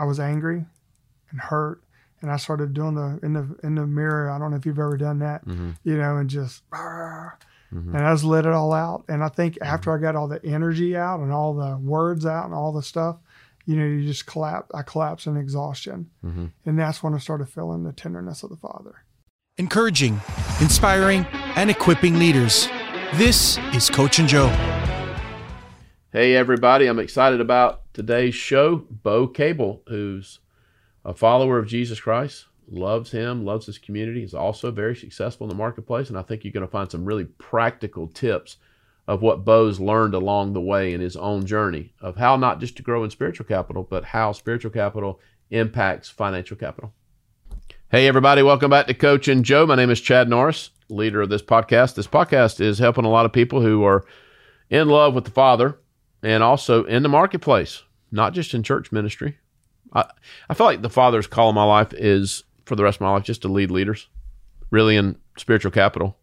I was angry and hurt, and I started doing the in the in the mirror. I don't know if you've ever done that, Mm-hmm. you know, and just. Mhm. And I just let it all out. And I think after I got all the energy out and all the words out and all the stuff, you know, you just collapse. I collapse in exhaustion. Mm-hmm. And that's when I started feeling the tenderness of the Father. encouraging, inspiring, and equipping leaders. This is Coach and Joe. Hey, everybody. I'm excited about today's show. Bo Cable, who's a follower of Jesus Christ, loves him, loves his community, is also very successful in the marketplace. And I think you're going to find some really practical tips of what Bo's learned along the way in his own journey of how not just to grow in spiritual capital, but how spiritual capital impacts financial capital. Hey, everybody. Welcome back to Coach and Joe. My name is Chad Norris, leader of this podcast. This podcast is helping a lot of people who are in love with the Father and also in the marketplace, not just in church ministry. I, I feel like the Father's call in my life is for the rest of my life just to lead leaders, really in spiritual capital.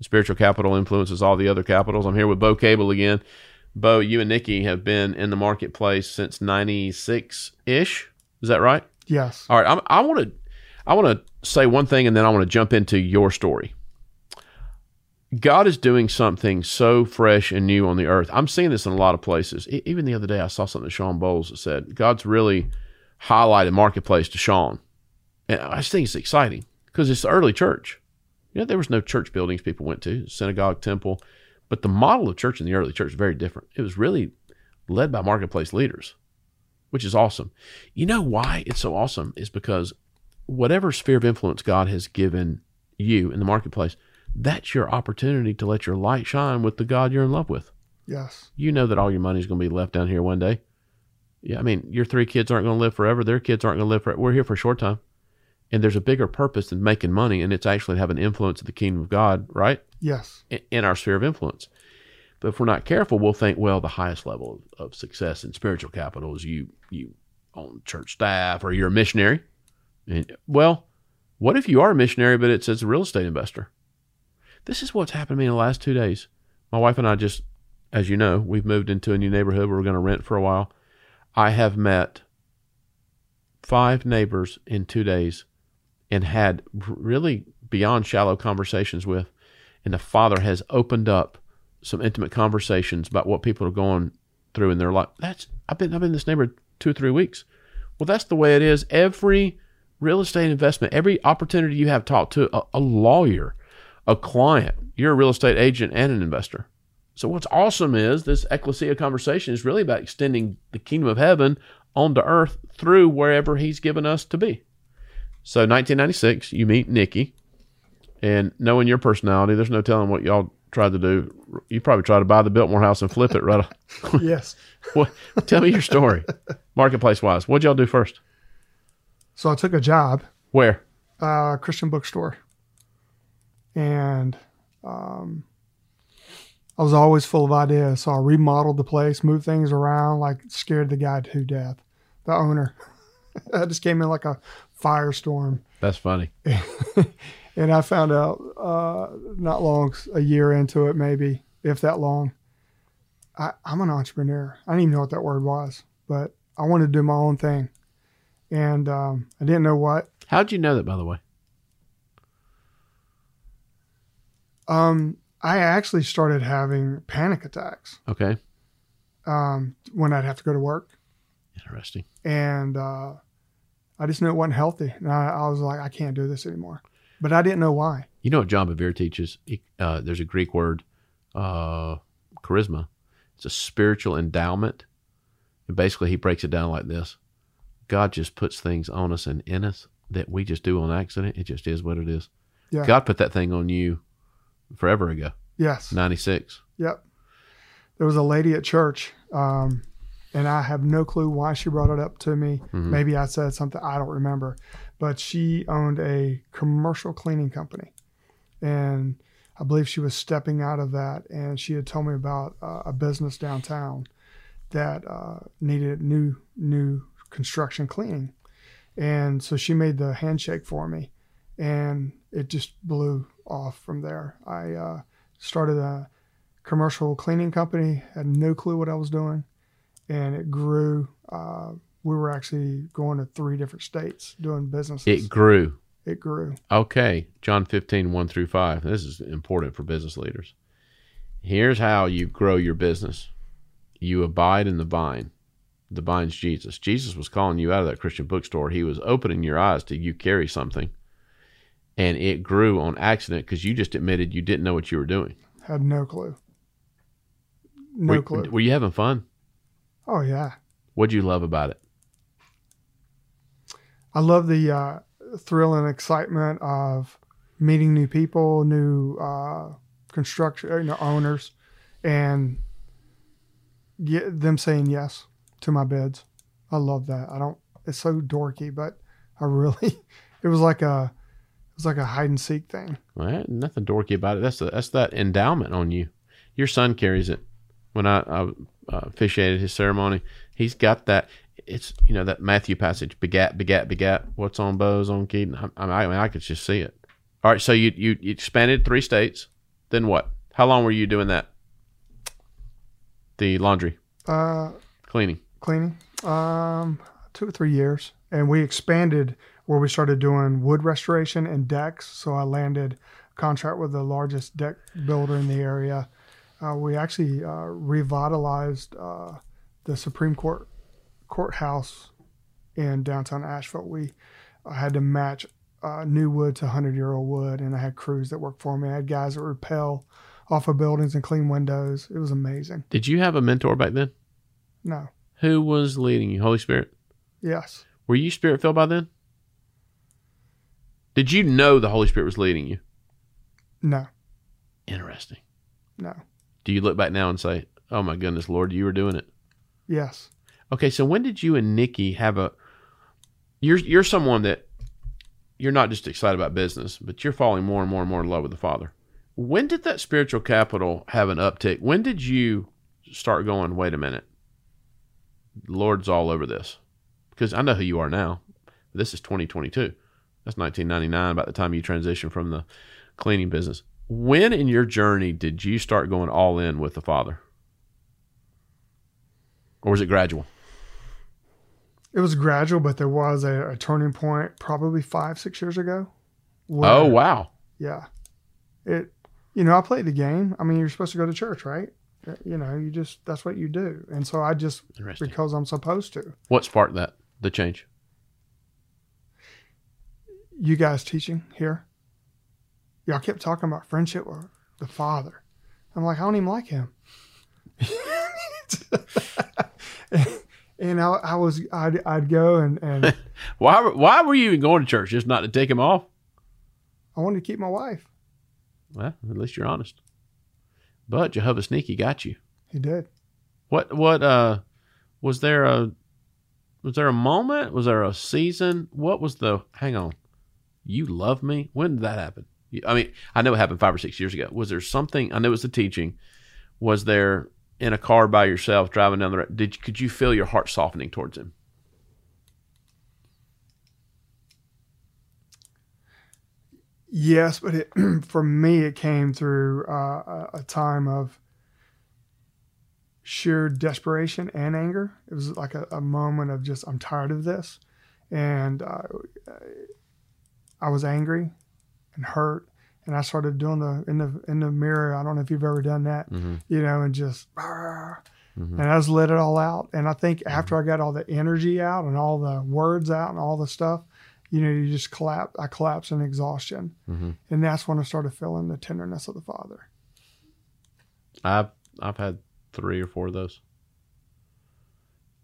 Spiritual capital influences all the other capitals. I'm here with Bo Cable again. Bo, you and Nikki have been in the marketplace since '96 ish. Is that right? Yes. All right. I'm, I want to I want to say one thing, and then I want to jump into your story. God is doing something so fresh and new on the earth. I'm seeing this in a lot of places. E- even the other day, I saw something that Shawn Bolz that said God's really highlighted marketplace to Sean, and I just think it's exciting because it's the early church. You know, there was no church buildings people went to, synagogue, temple, but the model of church in the early church is very different. It was really led by marketplace leaders, which is awesome. You know why it's so awesome is because whatever sphere of influence God has given you in the marketplace, that's your opportunity to let your light shine with the God you're in love with. Yes. You know that all your money's going to be left down here one day. Yeah, I mean, your three kids aren't going to live forever. Their kids aren't going to live forever. We're here for a short time. And there's a bigger purpose than making money, and it's actually to have an influence of the kingdom of God, right? Yes. in- in our sphere of influence. But if we're not careful, we'll think, well, the highest level of success in spiritual capital is you you on church staff or you're a missionary. And well, what if you are a missionary, but it's as a real estate investor? This is what's happened to me in the last two days. My wife and I just, as you know, we've moved into a new neighborhood we're going to rent for a while. I have met five neighbors in two days and had really beyond shallow conversations with and the father has opened up some intimate conversations about what people are going through in their life. That's I've been I've been in this neighborhood two or three weeks. Well, that's the way it is. Every real estate investment, every opportunity you have talked to a, a lawyer, a client, you're a real estate agent and an investor. So what's awesome is this ecclesia conversation is really about extending the kingdom of heaven onto earth through wherever he's given us to be. So 1996, you meet Nikki, and knowing your personality, there's no telling what y'all tried to do. You probably tried to buy the Biltmore house and flip it right. yes. what, tell me your story, marketplace wise. What'd y'all do first? So I took a job, Where? uh, Christian bookstore, and um, I was always full of ideas. So I remodeled the place, moved things around, like scared the guy to death, the owner. I just came in like a firestorm. That's funny. and I found out uh, not long, a year into it, maybe if that long. I, I'm an entrepreneur. I didn't even know what that word was, but I wanted to do my own thing, and um, I didn't know what. How'd you know that, by the way? Um, I actually started having panic attacks Okay. um, when I'd have to go to work, Interesting. and uh, I just knew it wasn't healthy. And I, I was like, I can't do this anymore. But I didn't know why. You know what John Bevere teaches? He, uh, there's a Greek word, uh, charisma. It's a spiritual endowment. And basically, he breaks it down like this God just puts things on us and in us that we just do on accident. It just is what it is. Yeah. God put that thing on you forever ago, Yes. 96. Yep. There was a lady at church, um, and I have no clue why she brought it up to me. Mhm. Maybe I said something I don't remember, but she owned a commercial cleaning company, and I believe she was stepping out of that, and she had told me about uh, a business downtown that uh, needed new new construction cleaning, and so she made the handshake for me, and it just blew off from there. I uh, started a commercial cleaning company, had no clue what I was doing, and it grew uh, we were actually going to three different states doing business. It grew. it grew. Okay, John 15, 1 through 5. This is important for business leaders. Here's how you grow your business you abide in the vine. The vine's Jesus. Jesus was calling you out of that Christian bookstore. He was opening your eyes to you carry something. And it grew on accident because you just admitted you didn't know what you were doing. Had no clue. No were, clue. Were you having fun? Oh yeah, What'd you love about it? I love the uh, thrill and excitement of meeting new people, new uh, construction you know, owners, and get them saying yes to my bids. I love that. I don't. It's so dorky, but I really. It was like a. It was like a hide and seek thing. Well, nothing dorky about it. That's the, that's that endowment on you. Your son carries it. When I, I uh, officiated his ceremony, he's got that. It's you know that Matthew passage, begat, begat, begat. What's on Bo's on Keaton? I, I mean, I could just see it. All right, so you, you you expanded three states. Then what? How long were you doing that? The laundry Uh, cleaning. cleaning, um, two or three years, and we expanded where we started doing wood restoration and decks. So I landed a contract with the largest deck builder in the area. Uh, we actually uh, revitalized uh, the Supreme Court courthouse in downtown Asheville. We I had to match uh, new wood to 100 year old wood, and I had crews that worked for me. I had guys that repel off of buildings and clean windows. It was amazing. Did you have a mentor back then? No, Who was leading you? Holy Spirit. yes, Were you spirit filled by then? Did you know the Holy Spirit was leading you? no, Interesting. no, Do you look back now and say, "Oh my goodness, Lord, you were doing it"? yes. Okay, so when did you and Nikki have a? You're you're someone that you're not just excited about business, but you're falling more and more and more in love with the Father. When did that spiritual capital have an uptick? When did you start going? Wait a minute, Lord's all over this, because I know who you are now. This is 2022. That's 1999. About the time you transition from the cleaning business. When in your journey did you start going all in with the Father, or was it gradual? It was gradual, but there was a, a turning point probably five, six years ago. where- Oh wow. yeah. It, you know, I played the game. I mean, you're supposed to go to church, right? Uh, You know, you just, that's what you do. And so I just, because I'm supposed to. What sparked that? The change? You guys teaching here, y'all kept talking about friendship with the Father. I'm like, I don't even like him. and I, I was, I'd, I'd go and, and Why? Why were you even going to church? Just not to take him off? I wanted to keep my wife. Well, at least you're honest. But Jehovah Sneaky got you. He did. What? What? Uh, was there a? Was there a moment? Was there a season? What was the? Hang on. You love me. When did that happen? I mean, I know it happened five or six years ago. Was there something? I know it was the teaching. Was there in a car by yourself driving down the road? Did could you feel your heart softening towards him? Yes, but it, for me, it came through uh, a, time of sheer desperation and anger. It was like a, a moment of just, I'm tired of this. And uh, I was angry and hurt. And I started doing the in the in the mirror. I don't know if you've ever done that, Mm-hmm. you know, and just Mhm. and I just let it all out. And I think after I got all the energy out and all the words out and all the stuff, you know, you just collapse. I collapse in exhaustion. Mm-hmm. And that's when I started feeling the tenderness of the Father. I've I've had three or four of those.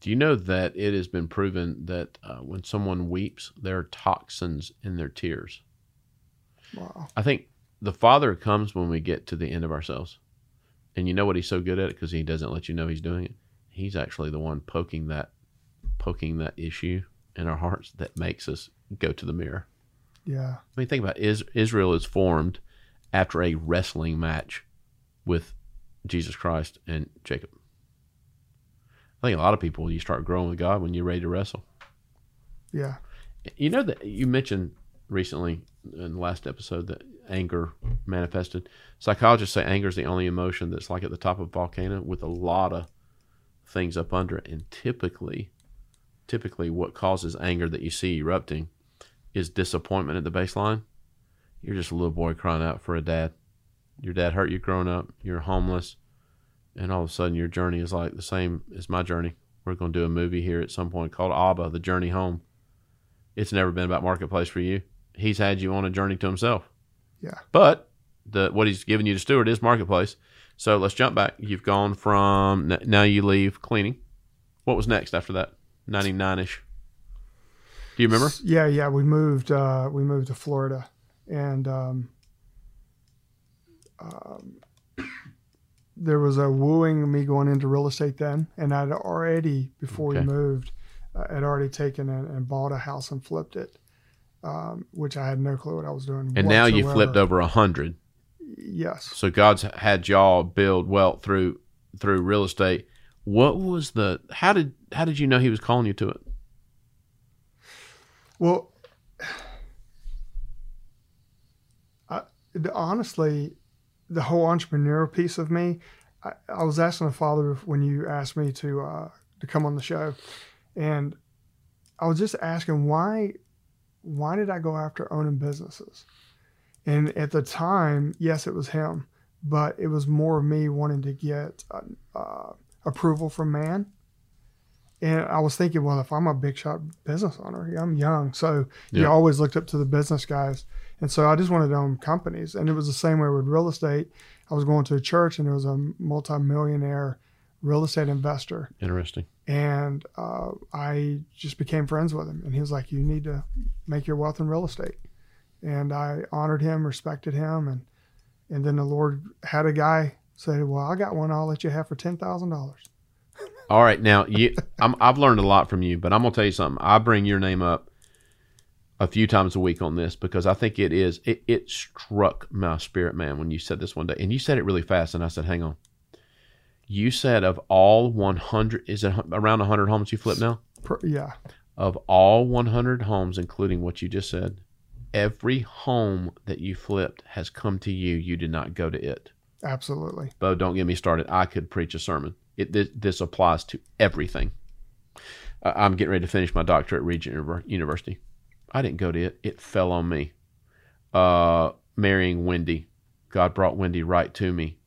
Do you know that it has been proven that uh, when someone weeps, there are toxins in their tears? Wow. I think the Father comes when we get to the end of ourselves, and you know what He's so good at it because He doesn't let you know He's doing it. He's actually the one poking that poking that issue in our hearts that makes us go to the mirror. Yeah. I mean, think about it. Israel is formed after a wrestling match with Jesus Christ and Jacob. I think a lot of people you start growing with God when you're ready to wrestle. Yeah. You know that you mentioned recently in the last episode that anger manifested. Psychologists say anger is the only emotion that's like at the top of a volcano with a lot of things up under it, and typically typically what causes anger that you see erupting is disappointment at the baseline. You're just a little boy crying out for a dad. Your dad hurt you growing up. You're homeless, and all of a sudden your journey is like the same as my journey. We're going to do a movie here at some point called Abba: The Journey Home. It's never been about marketplace for you. He's had you on a journey to himself. Yeah. But the what he's given you to steward is marketplace. So let's jump back. You've gone from now you leave cleaning. What was next after that? Ninety nine ish. Do you remember? Yeah, yeah. We moved. Uh, we moved to Florida, and um, um, there was a wooing me going into real estate then, and I'd already before Okay. we moved, uh, had already taken and, and bought a house and flipped it, um, which I had no clue what I was doing. And now you flipped over a hundred. Yes. So God's had y'all build wealth through through real estate. What was the how did how did you know he was calling you to it? Well, I, honestly, the whole entrepreneurial piece of me, I, I was asking the father when you asked me to uh, to come on the show, and I was just asking why why did I go after owning businesses? And at the time, yes, it was him, but it was more of me wanting to get uh, uh, approval from man. And I was thinking, well, if I'm a big shot business owner, I'm young, so you always looked up to the business guys, and so I just wanted to own companies. And it was the same way with real estate. I was going to a church, and there was a multimillionaire real estate investor, Interesting. and uh, I just became friends with him. And he was like, "You need to make your wealth in real estate." And I honored him, respected him, and and then the Lord had a guy say, "Well, I got one. I'll let you have for ten thousand dollars." All right, now you, I'm, I've learned a lot from you, but I'm gonna tell you something. I bring your name up a few times a week on this because I think it is it, it struck my spirit, man, when you said this one day, and you said it really fast, and I said, "Hang on." You said of all 100, is it around 100 homes you flip now? Yeah, Of all 100 homes, including what you just said, every home that you flipped has come to you. You did not go to it. absolutely. Bo, don't get me started. I could preach a sermon. It this, this applies to everything. Uh, I'm getting ready to finish my doctorate at Regent University. I didn't go to it. It fell on me. Uh, marrying Wendy, God brought Wendy right to me.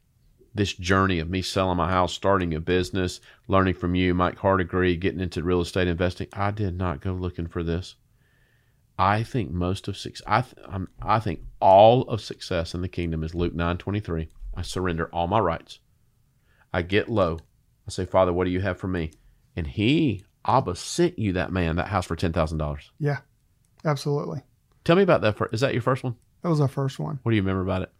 This journey of me selling my house, starting a business, learning from you, Mike Hardigree, getting into real estate investing. I did not go looking for this. I think most of success. I th- I think all of success in the kingdom is Luke nine twenty three. I surrender all my rights. I get low. I say, Father, what do you have for me? And He, Abba, sent you that man, that house for ten thousand dollars. Yeah, absolutely. Tell me about that. Is that your first one? That was our first one. What do you remember about it?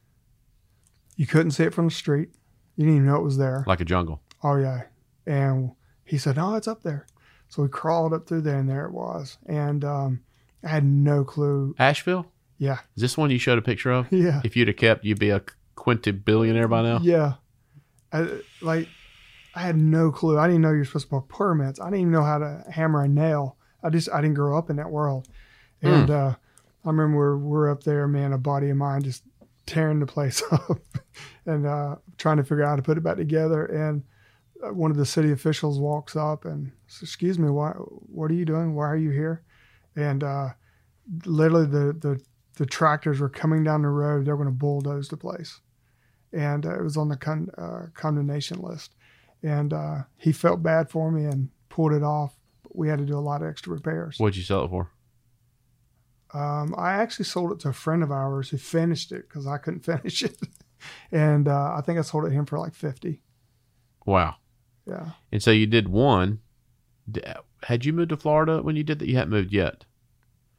You couldn't see it from the street. You didn't even know it was there. Like a jungle. Oh yeah. And he said, "No, it's up there." So we crawled up through there, and there it was. And um, I had no clue. Asheville. Yeah, Is this one you showed a picture of? yeah, If you'd have kept, you'd be a quinti-billionaire by now. yeah. I, like, I had no clue. I didn't know you're supposed to put permits. I didn't even know how to hammer a nail. I just I didn't grow up in that world. And uh, I remember we're, we're up there, man, a body of mine just tearing the place up and uh, trying to figure out how to put it back together. And uh, one of the city officials walks up and says, "Excuse me, why? What are you doing? Why are you here?" And uh, literally, the the the tractors were coming down the road. They were going to bulldoze the place, and uh, it was on the con- uh, condemnation list. And uh, he felt bad for me and pulled it off. But we had to do a lot of extra repairs. What'd you sell it for? Um, I actually sold it to a friend of ours who finished it because I couldn't finish it, and uh, I think I sold it to him for like fifty. Wow. Yeah. And so you did one. Had you moved to Florida when you did that? You hadn't moved yet.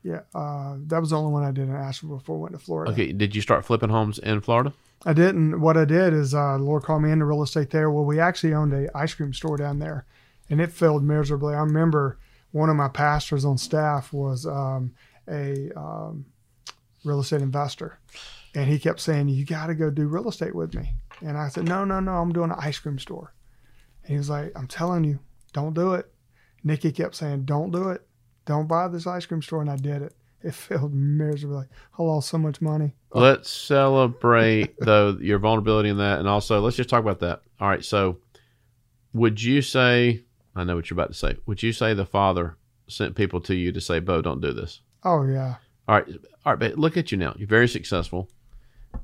Yeah, uh, that was the only one I did in Asheville before I went to Florida. Okay. Did you start flipping homes in Florida? I didn't. What I did is, uh, the Lord called me into real estate there. Well, we actually owned a ice cream store down there, and it failed miserably. I remember one of my pastors on staff was um, a um, real estate investor, and he kept saying, "You got to go do real estate with me." And I said, "No, no, no. I'm doing an ice cream store." And he was like, "I'm telling you, don't do it." Nikki kept saying, "Don't do it. Don't buy this ice cream store," and I did it. It failed miserably. I lost so much money. Let's celebrate though your vulnerability in that, and also let's just talk about that. All right. So, would you say? I know what you're about to say. Would you say the father sent people to you to say, "Bo, don't do this." Oh yeah. All right, all right, but look at you now. You're very successful.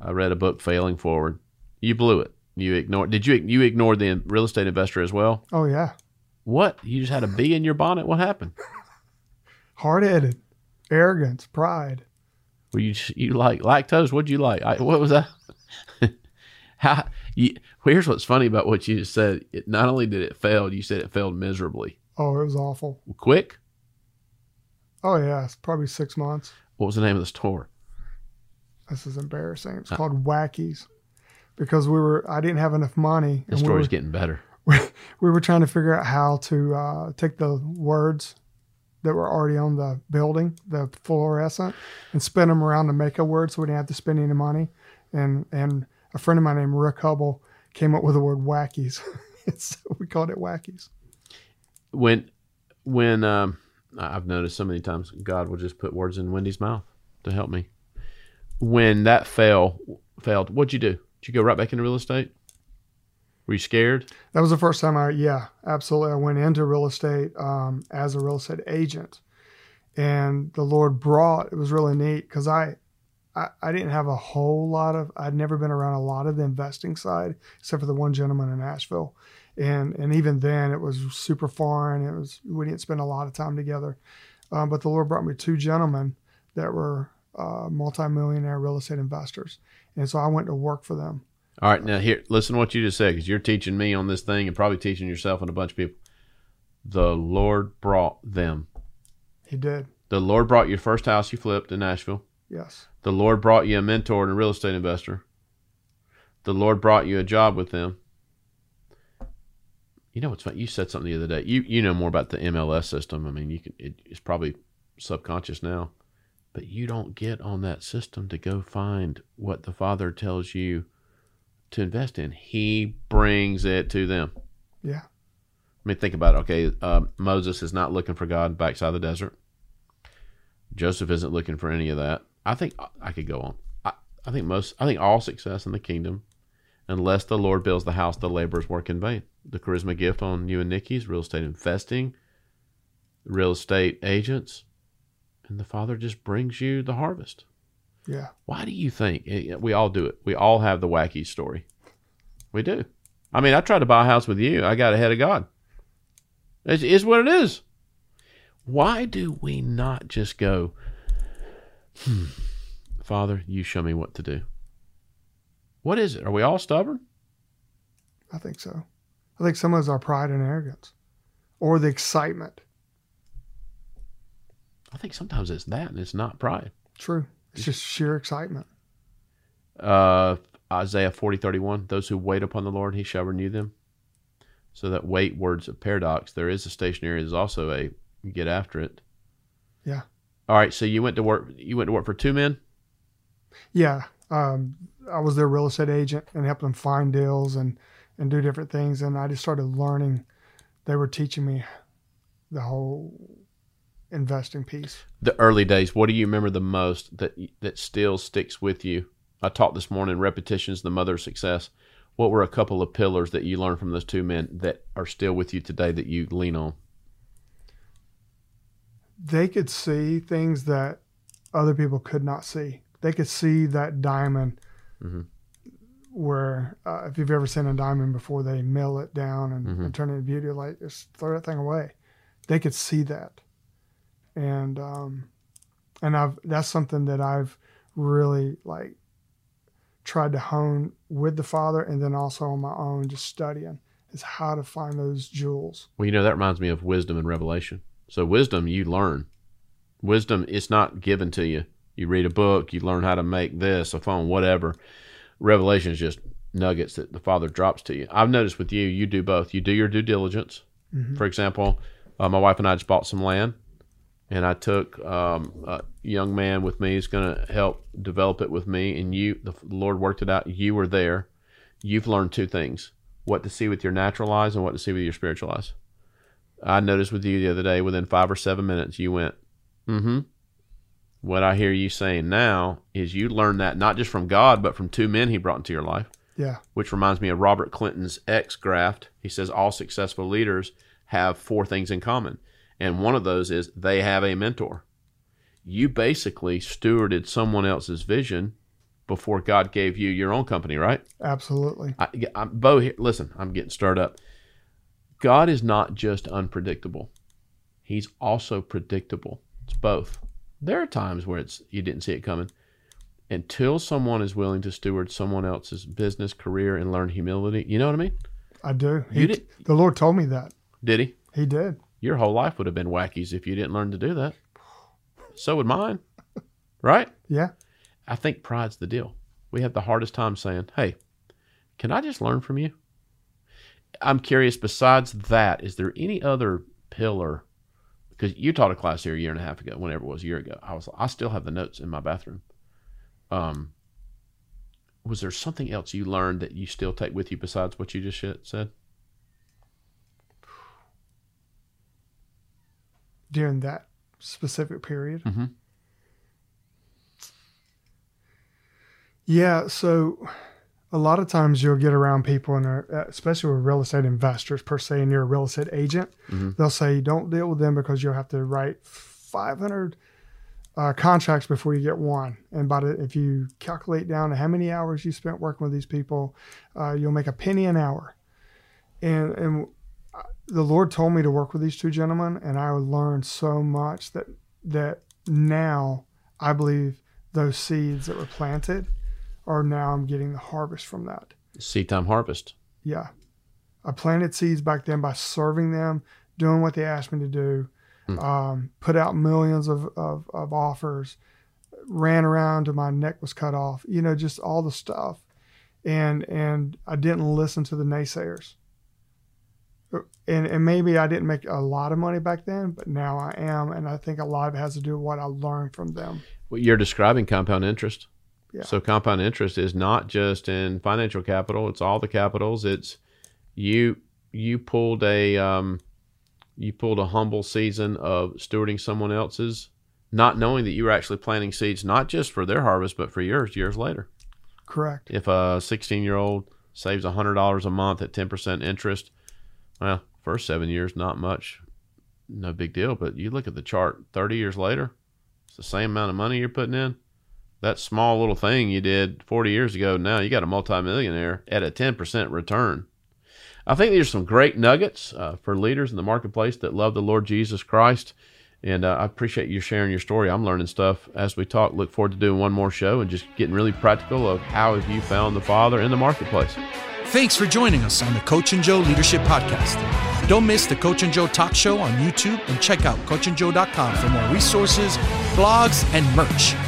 I read a book, Failing Forward. You blew it. You ignored. Did you? You ignored the real estate investor as well. Oh yeah. What? You just had a bee in your bonnet. What happened? Hard headed, arrogance, pride. Were you you like lactose? What'd you like? I, what was that? How? You, here's what's funny about what you just said. It not only did it fail, you said it failed miserably. Oh, it was awful. Quick. Oh yeah, it's probably six months. What was the name of the store? This is embarrassing. It's Uh. called Wackies because we were. I didn't have enough money. The and we story's were, getting better. we were trying to figure out how to uh, take the words that were already on the building, the fluorescent, and spin them around to make a word so we didn't have to spend any money. And and a friend of mine named Rick Hubble came up with the word wackies. so we called it wackies. When when um, I've noticed so many times God will just put words in Wendy's mouth to help me. When that fail failed, what'd you do? Did you go right back into real estate? Were you scared? That was the first time I, yeah, absolutely. I went into real estate um, as a real estate agent, and the Lord brought. It was really neat because I, I, I didn't have a whole lot of. I'd never been around a lot of the investing side, except for the one gentleman in Asheville, and and even then it was super foreign. It was we didn't spend a lot of time together, um, but the Lord brought me two gentlemen that were uh, multimillionaire real estate investors, and so I went to work for them. All right, now here, listen to what you just said because you're teaching me on this thing and probably teaching yourself and a bunch of people. The Lord brought them. He did, The Lord brought your first house you flipped in Asheville. yes, The Lord brought you a mentor and a real estate investor. The Lord brought you a job with them. You know what's funny? You said something the other day. You you know more about the MLS system. I mean, you can. It, it's probably subconscious now, but you don't get on that system to go find what the Father tells you to invest in. He brings it to them. yeah. I mean, think about it. Okay, uh, Moses is not looking for God backside of the desert. Joseph isn't looking for any of that. I think I could go on. I, I think most. I think all success in the kingdom, unless the Lord builds the house, the laborers work in vain. The charisma gift on you and Nikki's real estate investing, real estate agents, and the Father just brings you the harvest. Yeah. Why do you think eh, we all do it? We all have the wacky story. We do. I mean, I tried to buy a house with you. I got ahead of God. It's, it's what it is. Why do we not just go, hmm, Father, you show me what to do? What is it? Are we all stubborn? I think so. I think some of it's our pride and arrogance or the excitement. I think sometimes it's that and it's not pride. True. It's just sheer excitement. Uh, Isaiah forty thirty one. Those who wait upon the Lord, he shall renew them. So that wait words of paradox. There is a stationary, there's also a get after it. Yeah. All right, so you went to work you went to work for two men? Yeah. Um, I was their real estate agent and helped them find deals and, and do different things. And I just started learning. They were teaching me the whole investing piece. The early days, what do you remember the most that that still sticks with you? I taught this morning repetition is the mother of success. What were a couple of pillars that you learned from those two men that are still with you today that you lean on? They could see things that other people could not see. They could see that diamond Mhm. where, uh, if you've ever seen a diamond before, they mill it down and, Mhm. and turn it into beauty. Like, just throw that thing away. They could see that. And, um, and I've, that's something that I've really like tried to hone with the father and then also on my own, just studying is how to find those jewels. Well, you know, that reminds me of wisdom and revelation. So, wisdom, you learn. Wisdom, it's not given to you. You read a book, you learn how to make this, a phone, whatever. Revelation is just nuggets that the Father drops to you. I've noticed with you, you do both. You do your due diligence. Mhm. For example, uh, my wife and I just bought some land, and I took um, a young man with me He's going to help develop it with me. And you, the Lord worked it out. You were there. You've learned two things what to see with your natural eyes and what to see with your spiritual eyes. I noticed with you the other day, within five or seven minutes, you went, mm hmm. What I hear you saying now is you learned that not just from God, but from two men he brought into your life Yeah. which reminds me of Robert Clinton's X graft. He says all successful leaders have four things in common. And one of those is they have a mentor. You basically stewarded someone else's vision before God gave you your own company, right? Absolutely. I, I'm, Bo, listen, I'm getting stirred up. God is not just unpredictable; He's also predictable. It's both. There are times where it's you didn't see it coming. Until someone is willing to steward someone else's business, career, and learn humility, you know what I mean? I do. You did- the Lord told me that. Did He? He did. Your whole life would have been wackies if you didn't learn to do that. So would mine, right? Yeah. I think pride's the deal. We have the hardest time saying, "Hey, can I just learn from you?" I'm curious. Besides that, is there any other pillar? Because you taught a class here a year and a half ago, whenever it was a year ago. I was. I still have the notes in my bathroom. Um, was there something else you learned that you still take with you besides what you just sh- said? During that specific period. Mhm. Yeah. So a lot of times you'll get around people, and especially with real estate investors per se, and you're a real estate agent, Mhm. they'll say, don't deal with them because you'll have to write 500 uh, contracts before you get one. And by the, if you calculate down to how many hours you spent working with these people, uh, you'll make a penny an hour. And, and uh, the Lord told me to work with these two gentlemen, and I learned so much that that now I believe those seeds that were planted are now I'm getting the harvest from that. Seed time harvest. Yeah. I planted seeds back then by serving them, doing what they asked me to do, um, put out millions of, of, of offers, ran around till my neck was cut off, you know, just all the stuff. And and I didn't listen to the naysayers. And, and maybe I didn't make a lot of money back then, but now I am. And I think a lot of it has to do with what I learned from them. Well, you're describing compound interest. Yeah. So compound interest is not just in financial capital; it's all the capitals. It's you you pulled a um, you pulled a humble season of stewarding someone else's, not knowing that you were actually planting seeds not just for their harvest but for yours years later. Correct. If a 16 year old saves hundred dollars a month at 10 percent interest, well, first seven years not much, no big deal. But you look at the chart, 30 years later, it's the same amount of money you're putting in. That small little thing you did 40 years ago, now you got a multimillionaire at a 10% return. I think these are some great nuggets uh, for leaders in the marketplace that love the Lord Jesus Christ. And uh, I appreciate you sharing your story. I'm learning stuff as we talk. Look forward to doing one more show and just getting really practical of how have you found the Father in the marketplace. Thanks for joining us on the Coach and Joe Leadership Podcast. Don't miss the Coach and Joe Talk Show on YouTube and check out coachandjoe.com for more resources, blogs, and merch.